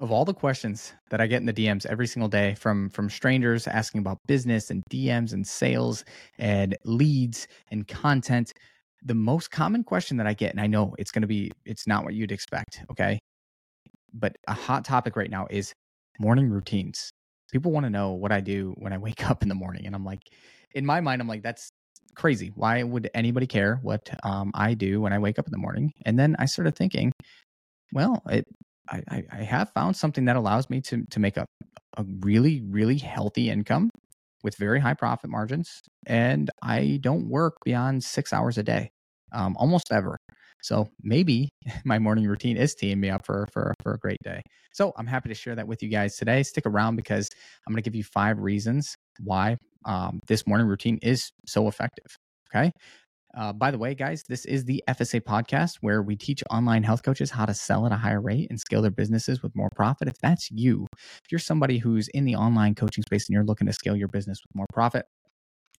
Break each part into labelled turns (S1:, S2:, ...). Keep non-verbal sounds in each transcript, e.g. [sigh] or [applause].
S1: of all the questions that I get in the DMs every single day from from strangers asking about business and DMs and sales and leads and content, the most common question that I get, and I know it's going to be, it's not what you'd expect, okay, but a hot topic right now is morning routines. People want to know what I do when I wake [laughs] up in the morning, and I'm like, in my mind, I'm like, that's crazy. Why would anybody care what um, I do when I wake up in the morning? And then I started thinking, well, it I, I have found something that allows me to to make a, a really really healthy income with very high profit margins, and I don't work beyond six hours a day, um, almost ever. So maybe [laughs] my morning routine is teeing me up for for for a great day. So I'm happy to share that with you guys today. Stick around because I'm going to give you five reasons why um, this morning routine is so effective. Okay. Uh, by the way, guys, this is the FSA podcast where we teach online health coaches how to sell at a higher rate and scale their businesses with more profit. If that's you, if you're somebody who's in the online coaching space and you're looking to scale your business with more profit,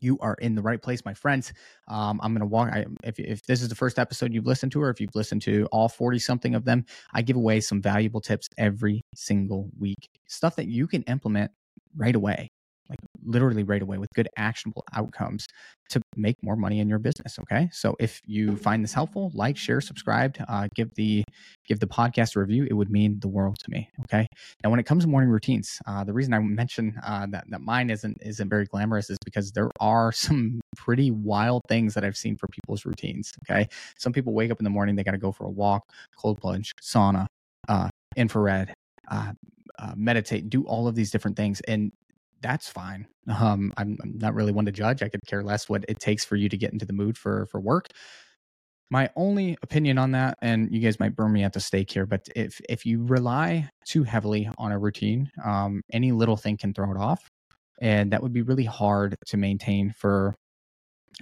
S1: you are in the right place, my friends. Um, I'm going to walk. I, if, if this is the first episode you've listened to, or if you've listened to all 40 something of them, I give away some valuable tips every single week, stuff that you can implement right away like literally right away with good actionable outcomes to make more money in your business okay so if you find this helpful like share subscribe uh, give the give the podcast a review it would mean the world to me okay now when it comes to morning routines uh, the reason i mention uh, that, that mine isn't isn't very glamorous is because there are [laughs] some pretty wild things that i've seen for people's routines okay some people wake up in the morning they got to go for a walk cold plunge sauna uh, infrared uh, uh, meditate, do all of these different things. And that's fine. Um, I'm, I'm not really one to judge. I could care less what it takes for you to get into the mood for for work. My only opinion on that, and you guys might burn me at the stake here, but if if you rely too heavily on a routine, um, any little thing can throw it off, and that would be really hard to maintain for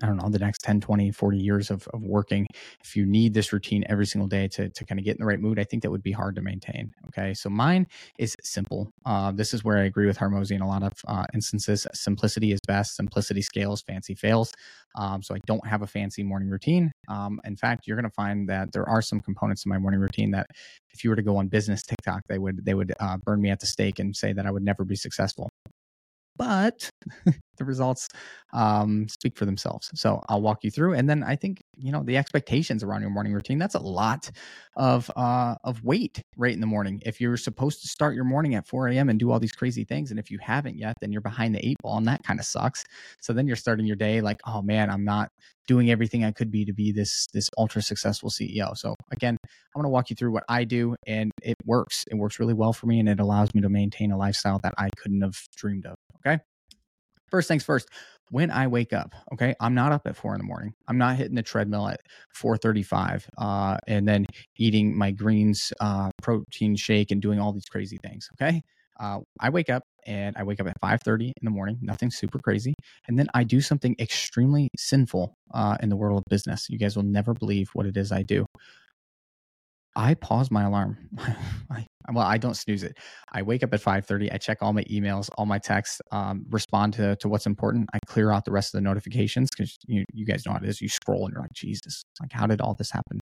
S1: I don't know, the next 10, 20, 40 years of, of working, if you need this routine every single day to, to kind of get in the right mood, I think that would be hard to maintain. Okay. So mine is simple. Uh, this is where I agree with Hormozi in a lot of uh, instances. Simplicity is best. Simplicity scales, fancy fails. Um, so I don't have a fancy morning routine. Um, in fact, you're going to find that there are some components to my morning routine that if you were to go on business TikTok, they would, they would uh, burn me at the stake and say that I would never be successful but [laughs] the results um, speak for themselves. So I'll walk you through, and then I think you know the expectations around your morning routine. That's a lot of uh, of weight right in the morning. If you're supposed to start your morning at 4 a.m. and do all these crazy things, and if you haven't yet, then you're behind the eight ball, and that kind of sucks. So then you're starting your day like, oh man, I'm not doing everything I could be to be this this ultra successful CEO. So again, I'm going to walk you through what I do, and it works. It works really well for me, and it allows me to maintain a lifestyle that I couldn't have dreamed of. Okay. First things first, when I wake up, okay, I'm not up at four in the morning. I'm not hitting the treadmill at 4:35, uh, and then eating my greens uh, protein shake and doing all these crazy things. Okay, uh, I wake up and I wake up at 5:30 in the morning. Nothing super crazy, and then I do something extremely sinful uh, in the world of business. You guys will never believe what it is I do. I pause my alarm. [laughs] I, well, I don't snooze it. I wake up at 5:30. I check all my emails, all my texts, um, respond to, to what's important. I clear out the rest of the notifications because you, you guys know how it is. You scroll and you're like, Jesus, like how did all this happen?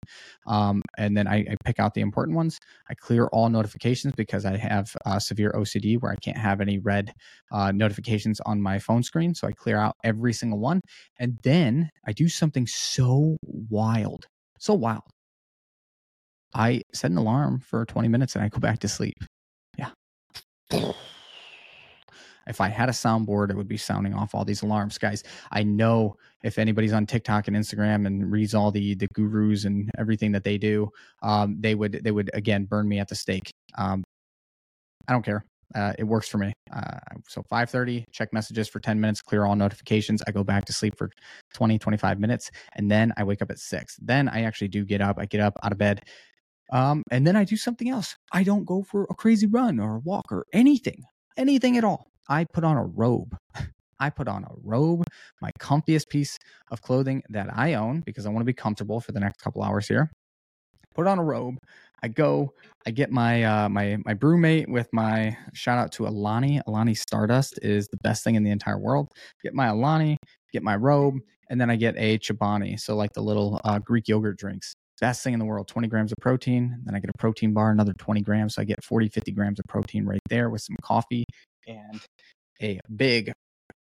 S1: Um, and then I, I, pick out the important ones. I clear all notifications because I have uh, severe OCD where I can't have any red uh, notifications on my phone screen. So I clear out every single one, and then I do something so wild, so wild I set an alarm for 20 minutes and I go back to sleep. Yeah. If I had a soundboard, it would be sounding off all these alarms, guys. I know if anybody's on TikTok and Instagram and reads all the the gurus and everything that they do, um, they would they would again burn me at the stake. Um, I don't care. Uh, it works for me. Uh, so 5:30, check messages for 10 minutes, clear all notifications. I go back to sleep for 20, 25 minutes, and then I wake up at six. Then I actually do get up. I get up out of bed, um, and then I do something else. I don't go for a crazy run or a walk or anything, anything at all. I put on a robe. [laughs] I put on a robe, my comfiest piece of clothing that I own because I want to be comfortable for the next couple hours here. Put on a robe. I go. I get my uh, my my brewmate with my shout out to Alani. Alani Stardust is the best thing in the entire world. Get my Alani, get my robe, and then I get a Chobani. So like the little uh, Greek yogurt drinks best thing in the world 20 grams of protein. Then I get a protein bar, another 20 grams. So I get 40, 50 grams of protein right there with some coffee and a big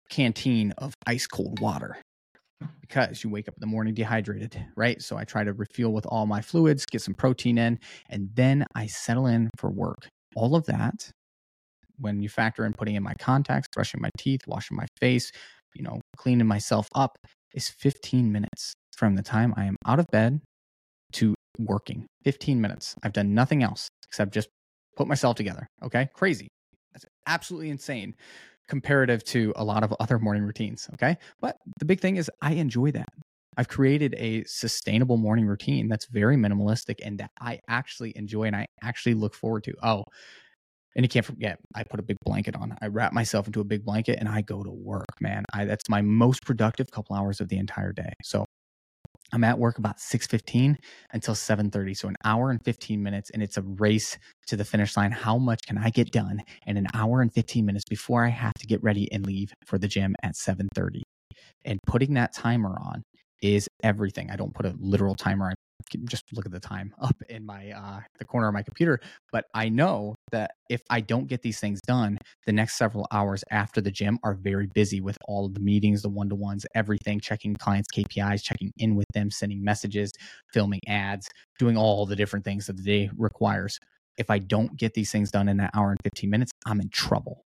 S1: canteen of ice cold water because you wake up in the morning dehydrated, right? So I try to refuel with all my fluids, get some protein in, and then I settle in for work. All of that, when you factor in putting in my contacts, brushing my teeth, washing my face, you know, cleaning myself up, is 15 minutes from the time I am out of bed to working. 15 minutes. I've done nothing else except just put myself together. Okay. Crazy. That's absolutely insane comparative to a lot of other morning routines. Okay. But the big thing is, I enjoy that. I've created a sustainable morning routine that's very minimalistic and that I actually enjoy and I actually look forward to. Oh, and you can't forget, I put a big blanket on. I wrap myself into a big blanket and I go to work, man. I, that's my most productive couple hours of the entire day. So I'm at work about 6:15 until 7:30, so an hour and 15 minutes and it's a race to the finish line. How much can I get done in an hour and 15 minutes before I have to get ready and leave for the gym at 7:30? And putting that timer on is everything. I don't put a literal timer. I just look at the time [laughs] up in my uh, the corner of my computer. But I know that if I don't get these things done, the next several hours after the gym are very busy with all of the meetings, the one to ones, everything, checking clients' KPIs, checking in with them, sending messages, filming ads, doing all the different things that the day requires. If I don't get these things done in that hour and 15 minutes, I'm in trouble.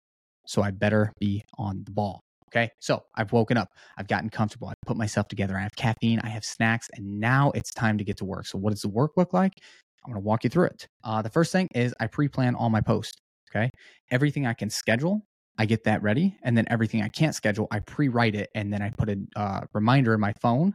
S1: So I better be on the ball. Okay. So I've woken up. I've gotten comfortable. I've put myself together. I have caffeine. I have snacks. And now it's time to get to work. So, what does the work look like? I'm going to walk you through it. Uh, the first thing is I pre plan all my posts. Okay. Everything I can schedule, I get that ready. And then everything I can't schedule, I pre write it. And then I put a uh, reminder in my phone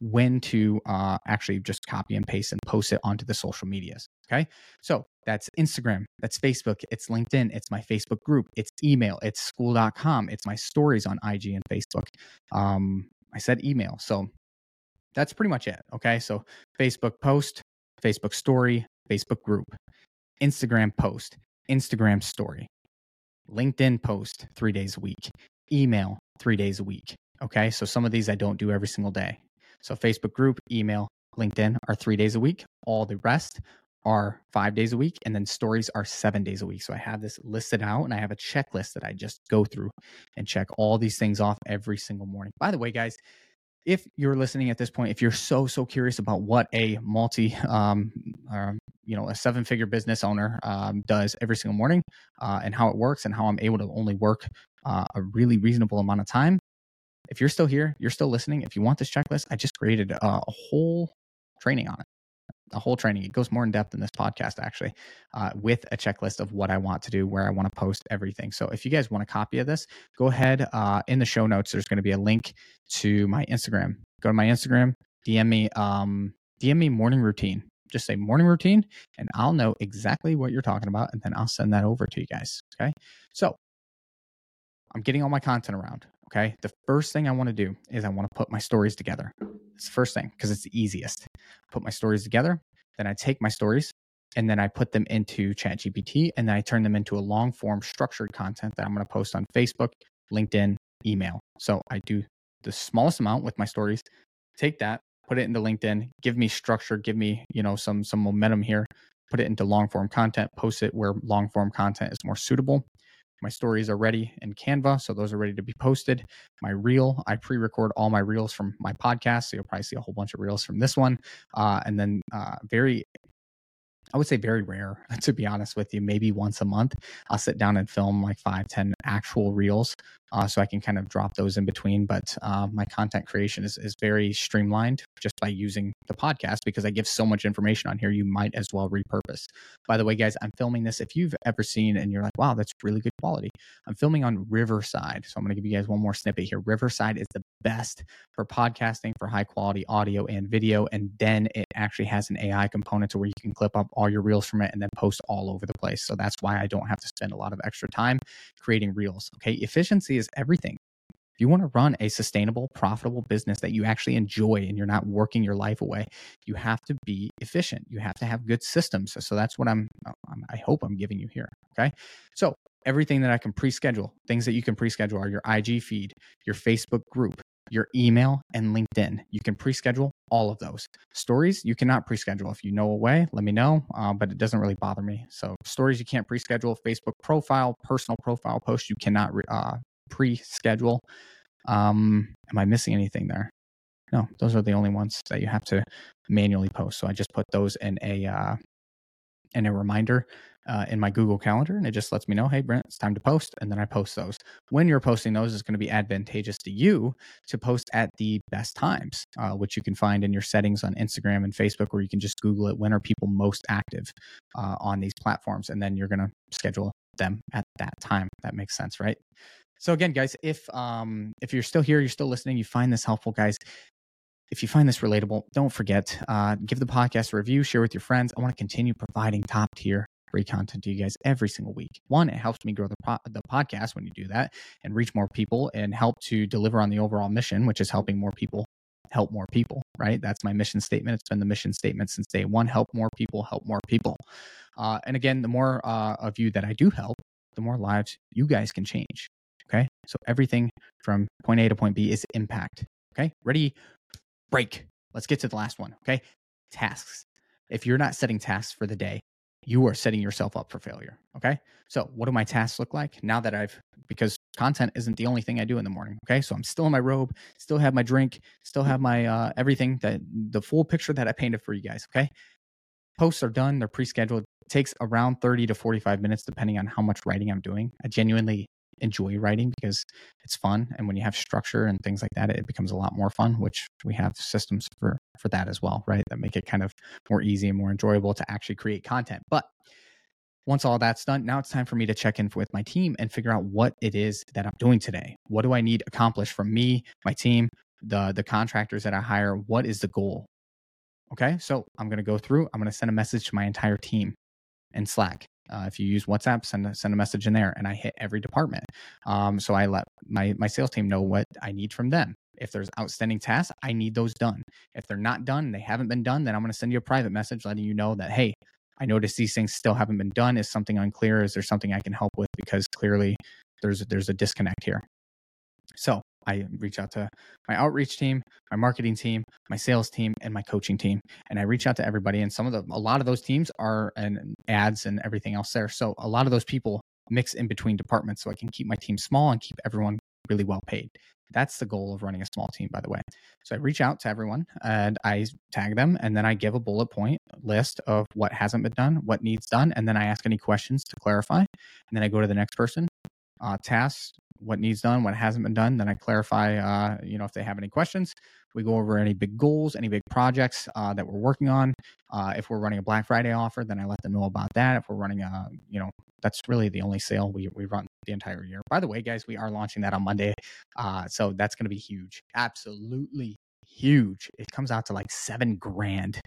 S1: when to uh, actually just copy and paste and post it onto the social medias. Okay. So that's Instagram, that's Facebook, it's LinkedIn, it's my Facebook group, it's email, it's skool.com, it's my stories on IG and Facebook. Um, I said email. So that's pretty much it. Okay. So Facebook post, Facebook story, Facebook group, Instagram post, Instagram story, LinkedIn post three days a week, email three days a week. Okay. So some of these I don't do every single day. So Facebook group, email, LinkedIn are three days a week. All the rest are five days a week, and then stories are seven days a week. So I have this listed out and I have a checklist that I just go through and check all these things off every single morning. By the way, guys, if you're listening at this point, if you're so, so curious about what a multi, um, um, you know, a seven figure business owner um, does every single morning uh, and how it works and how I'm able to only work uh, a really reasonable amount of time, if you're still here, you're still listening. If you want this checklist, I just created a, whole training on it a whole training. It goes more in depth in this podcast, actually, uh, with a checklist of what I want to do, where I want to post everything. So if you guys want a copy of this, go ahead. Uh, in the show notes, there's going to be a link to my Instagram. Go to my Instagram, DM me, um, DM me morning routine. Just say morning routine, and I'll know exactly what you're talking about, and then I'll send that over to you guys. Okay. So I'm getting all my content around. Okay. The first thing I want to do is I want to put my stories together. It's the first thing because it's the easiest. Put my stories together. Then I take my stories and then I put them into ChatGPT and then I turn them into a long form structured content that I'm going to post on Facebook, LinkedIn, email. So I do the smallest amount with my stories, take that, put it into LinkedIn, give me structure, give me, you know, some some momentum here, put it into long form content, post it where long form content is more suitable. My stories are ready in Canva, so those are ready to be posted. My reel, I pre record all my reels from my podcast. So you'll probably see a whole bunch of reels from this one. Uh, and then uh, very I would say very rare, [laughs] to be honest with you. Maybe once a month, I'll sit down and film like five, ten actual reels, uh, so I can kind of drop those in between. But uh, my content creation is is very streamlined just by using the podcast because I give so much information on here. You might as well repurpose. By the way, guys, I'm filming this. If you've ever seen and you're like, wow, that's really good quality, I'm filming on Riverside. So I'm going to give you guys one more snippet here. Riverside is the best for podcasting for high quality audio and video, and then it actually has an AI component to where you can clip up all your reels from it and then post all over the place. So that's why I don't have to spend a lot of extra time creating reels. Okay. Efficiency is everything. If you want to run a sustainable, profitable business that you actually enjoy and you're not working your life away, you have to be efficient. You have to have good systems. So, so that's what I'm, uh, I'm, I hope I'm giving you here. Okay. So everything that I can pre schedule, things that you can pre schedule are your IG feed, your Facebook group, your email, and LinkedIn. You can pre schedule all of those. Stories, you cannot pre schedule. If you know a way, let me know, uh, but it doesn't really bother me. So, stories, you can't pre schedule. Facebook profile, personal profile post, you cannot uh, pre schedule. Um, am I missing anything there? No, those are the only ones that you have to manually post. So I just put those in a uh, in a reminder uh, in my Google Calendar, and it just lets me know, hey, Brent, it's time to post. And then I post those. When you're posting those, it's going to be advantageous to you to post at the best times, uh, which you can find in your settings on Instagram and Facebook, where you can just Google it. When are people most active uh, on these platforms? And then you're going to schedule them at that time. That makes sense, right? So again, guys, if um if you're still here, you're still listening, you find this helpful, guys, if you find this relatable, don't forget, uh, give the podcast a review, share with your friends. I want to continue providing top tier free content to you guys every single week. One, it helps me grow the, po- the podcast when you do that and reach more people and help to deliver on the overall mission, which is helping more people help more people, right? That's my mission statement. It's been the mission statement since day one help more people, help more people. Uh, and again, the more uh, of you that I do help, the more lives you guys can change. Okay. So everything from point A to point B is impact. Okay. Ready, break. Let's get to the last one. Okay. Tasks. If you're not setting tasks for the day, you are setting yourself up for failure. Okay. So, what do my tasks look like now that I've, because content isn't the only thing I do in the morning. Okay. So, I'm still in my robe, still have my drink, still have my, uh, everything that the full picture that I painted for you guys. Okay. Posts are done, they're pre scheduled. It takes around 30 to 45 minutes, depending on how much writing I'm doing. I genuinely enjoy writing because it's fun and when you have structure and things like that it becomes a lot more fun which we have systems for for that as well right? That make it kind of more easy and more enjoyable to actually create content. But once all that's done now it's time for me to check in with my team and figure out what it is that i'm doing today. What do i need accomplished from me my team the the contractors that i hire? What is the goal? Okay? So i'm going to go through i'm going to send a message to my entire team in slack uh, if you use WhatsApp, send a, send a message in there, and I hit every department. Um, so I let my my sales team know what I need from them. If there's outstanding tasks, I need those done. If they're not done, they haven't been done, then I'm going to send you a private message letting you know that hey, I noticed these things still haven't been done. Is something unclear? Is there something I can help with? Because clearly there's there's a disconnect here. So I reach out to my outreach team, my marketing team, my sales team, and my coaching team. And I reach out to everybody. And some of the, a lot of those teams are and ads and everything else there. So a lot of those people mix in between departments so I can keep my team small and keep everyone really well paid. That's the goal of running a small team, by the way. So I reach out to everyone and I tag them, and then I give a bullet point list of what hasn't been done, what needs done, and then I ask any questions to clarify. And then I go to the next person, uh, tasks, what needs done, what hasn't been done. Then I clarify, uh, you know, if they have any questions. We go over any big goals, any big projects uh, that we're working on. Uh, if we're running a Black Friday offer, then I let them know about that. If we're running a, you know, that's really the only sale we, we run the entire year. By the way, guys, we are launching that on Monday. Uh, so that's going to be huge. Absolutely huge. It comes out to like seven grand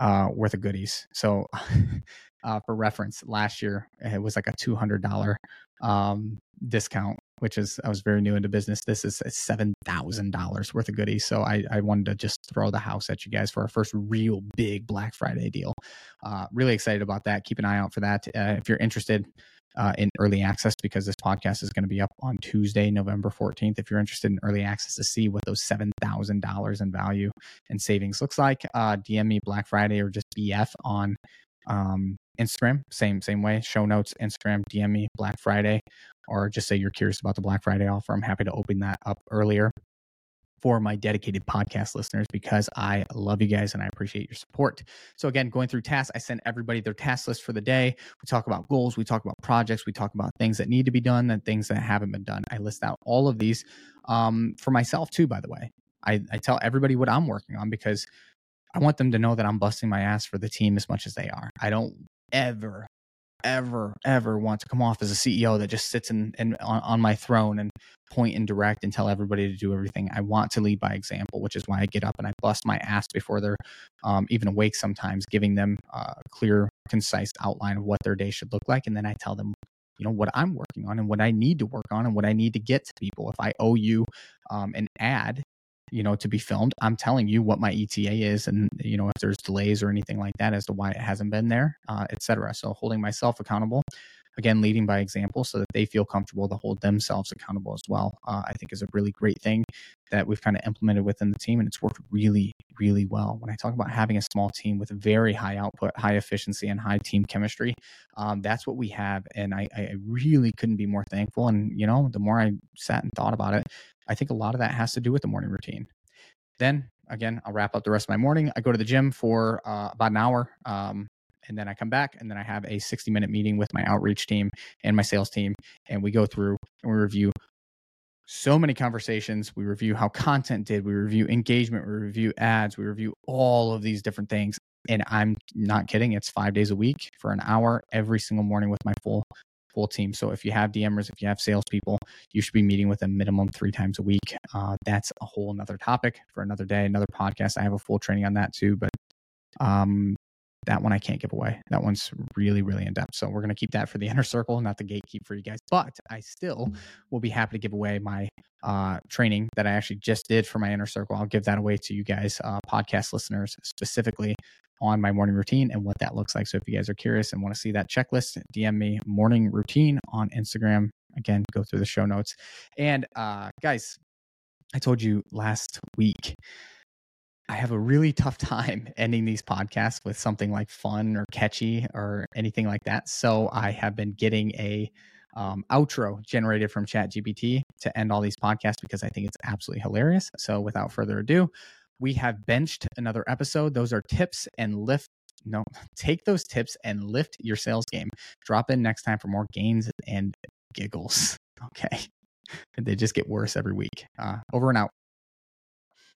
S1: uh, worth of goodies. So, [laughs] uh, for reference, last year it was like a two hundred dollar um, discount which is I was very new into business. This is seven thousand dollars worth of goodies. So I, I wanted to just throw the house at you guys for our first real big Black Friday deal. Uh, really excited about that. Keep an eye out for that. Uh, if you're interested uh, in early access, because this podcast is going to be up on Tuesday, November 14th. If you're interested in early access to see what those seven thousand dollars in value and savings looks like, uh, DM me Black Friday or just BF on um, Instagram, same same way. Show notes, Instagram, DM me Black Friday or just say you're curious about the Black Friday offer, I'm happy to open that up earlier for my dedicated podcast listeners because I love you guys and I appreciate your support. So, again, going through tasks, I send everybody their task list for the day. We talk about goals, we talk about projects, we talk about things that need to be done and things that haven't been done. I list out all of these um, for myself, too, by the way. I, I tell everybody what I'm working on because I want them to know that I'm busting my ass for the team as much as they are. I don't ever ever, ever want to come off as a CEO that just sits in, in on, on, my throne and point and direct and tell everybody to do everything. I want to lead by example, which is why I get up and I bust my ass before they're um, even awake sometimes, giving them a clear, concise outline of what their day should look like. And then I tell them, you know, what I'm working on and what I need to work on and what I need to get to people. If I owe you um, an ad you know, to be filmed. I'm telling you what my ETA is, and you know if there's delays or anything like that as to why it hasn't been there, uh, etc. So holding myself accountable, again, leading by example so that they feel comfortable to hold themselves accountable as well, uh, I think is a really great thing that we've kind of implemented within the team. And it's worked really, really well. When I talk about having a small team with very high output, high efficiency, and high team chemistry, um, that's what we have. And I, I really couldn't be more thankful. And, you know, the more I sat and thought about it, I think a lot of that has to do with the morning routine. Then again, I'll wrap up the rest of my morning. I go to the gym for uh, about an hour. Um, and then I come back and then I have a 60 minute meeting with my outreach team and my sales team. And we go through and we review so many conversations. We review how content did, we review engagement, we review ads, we review all of these different things. And I'm not kidding, it's five days a week for an hour every single morning with my full full team. So if you have DMers, if you have salespeople, you should be meeting with them minimum three times a week. Uh, that's a whole another topic for another day, another podcast. I have a full training on that too, but um, that one I can't give away. That one's really, really in depth. So we're going to keep that for the [laughs] inner circle, not the gatekeep for you guys. But I still will be happy to give away my uh, training that I actually just did for my inner circle. I'll give that away to you guys, uh, podcast listeners, specifically on my morning routine and what that looks like. So if you guys are curious and want to see that checklist, DM me morning routine on Instagram. Again, go through the show notes. And uh, guys, I told you last week I have a really tough time [laughs] ending these podcasts with something like fun or catchy or anything like that. So I have been getting a um, outro generated from ChatGPT to end all these podcasts because I think it's absolutely hilarious. So without further ado, we have benched another episode. Those are tips and lift. No, [laughs] take those tips and lift your sales game. Drop in next time for more gains and giggles. [laughs] Okay. they just get worse every week. Uh, over and out.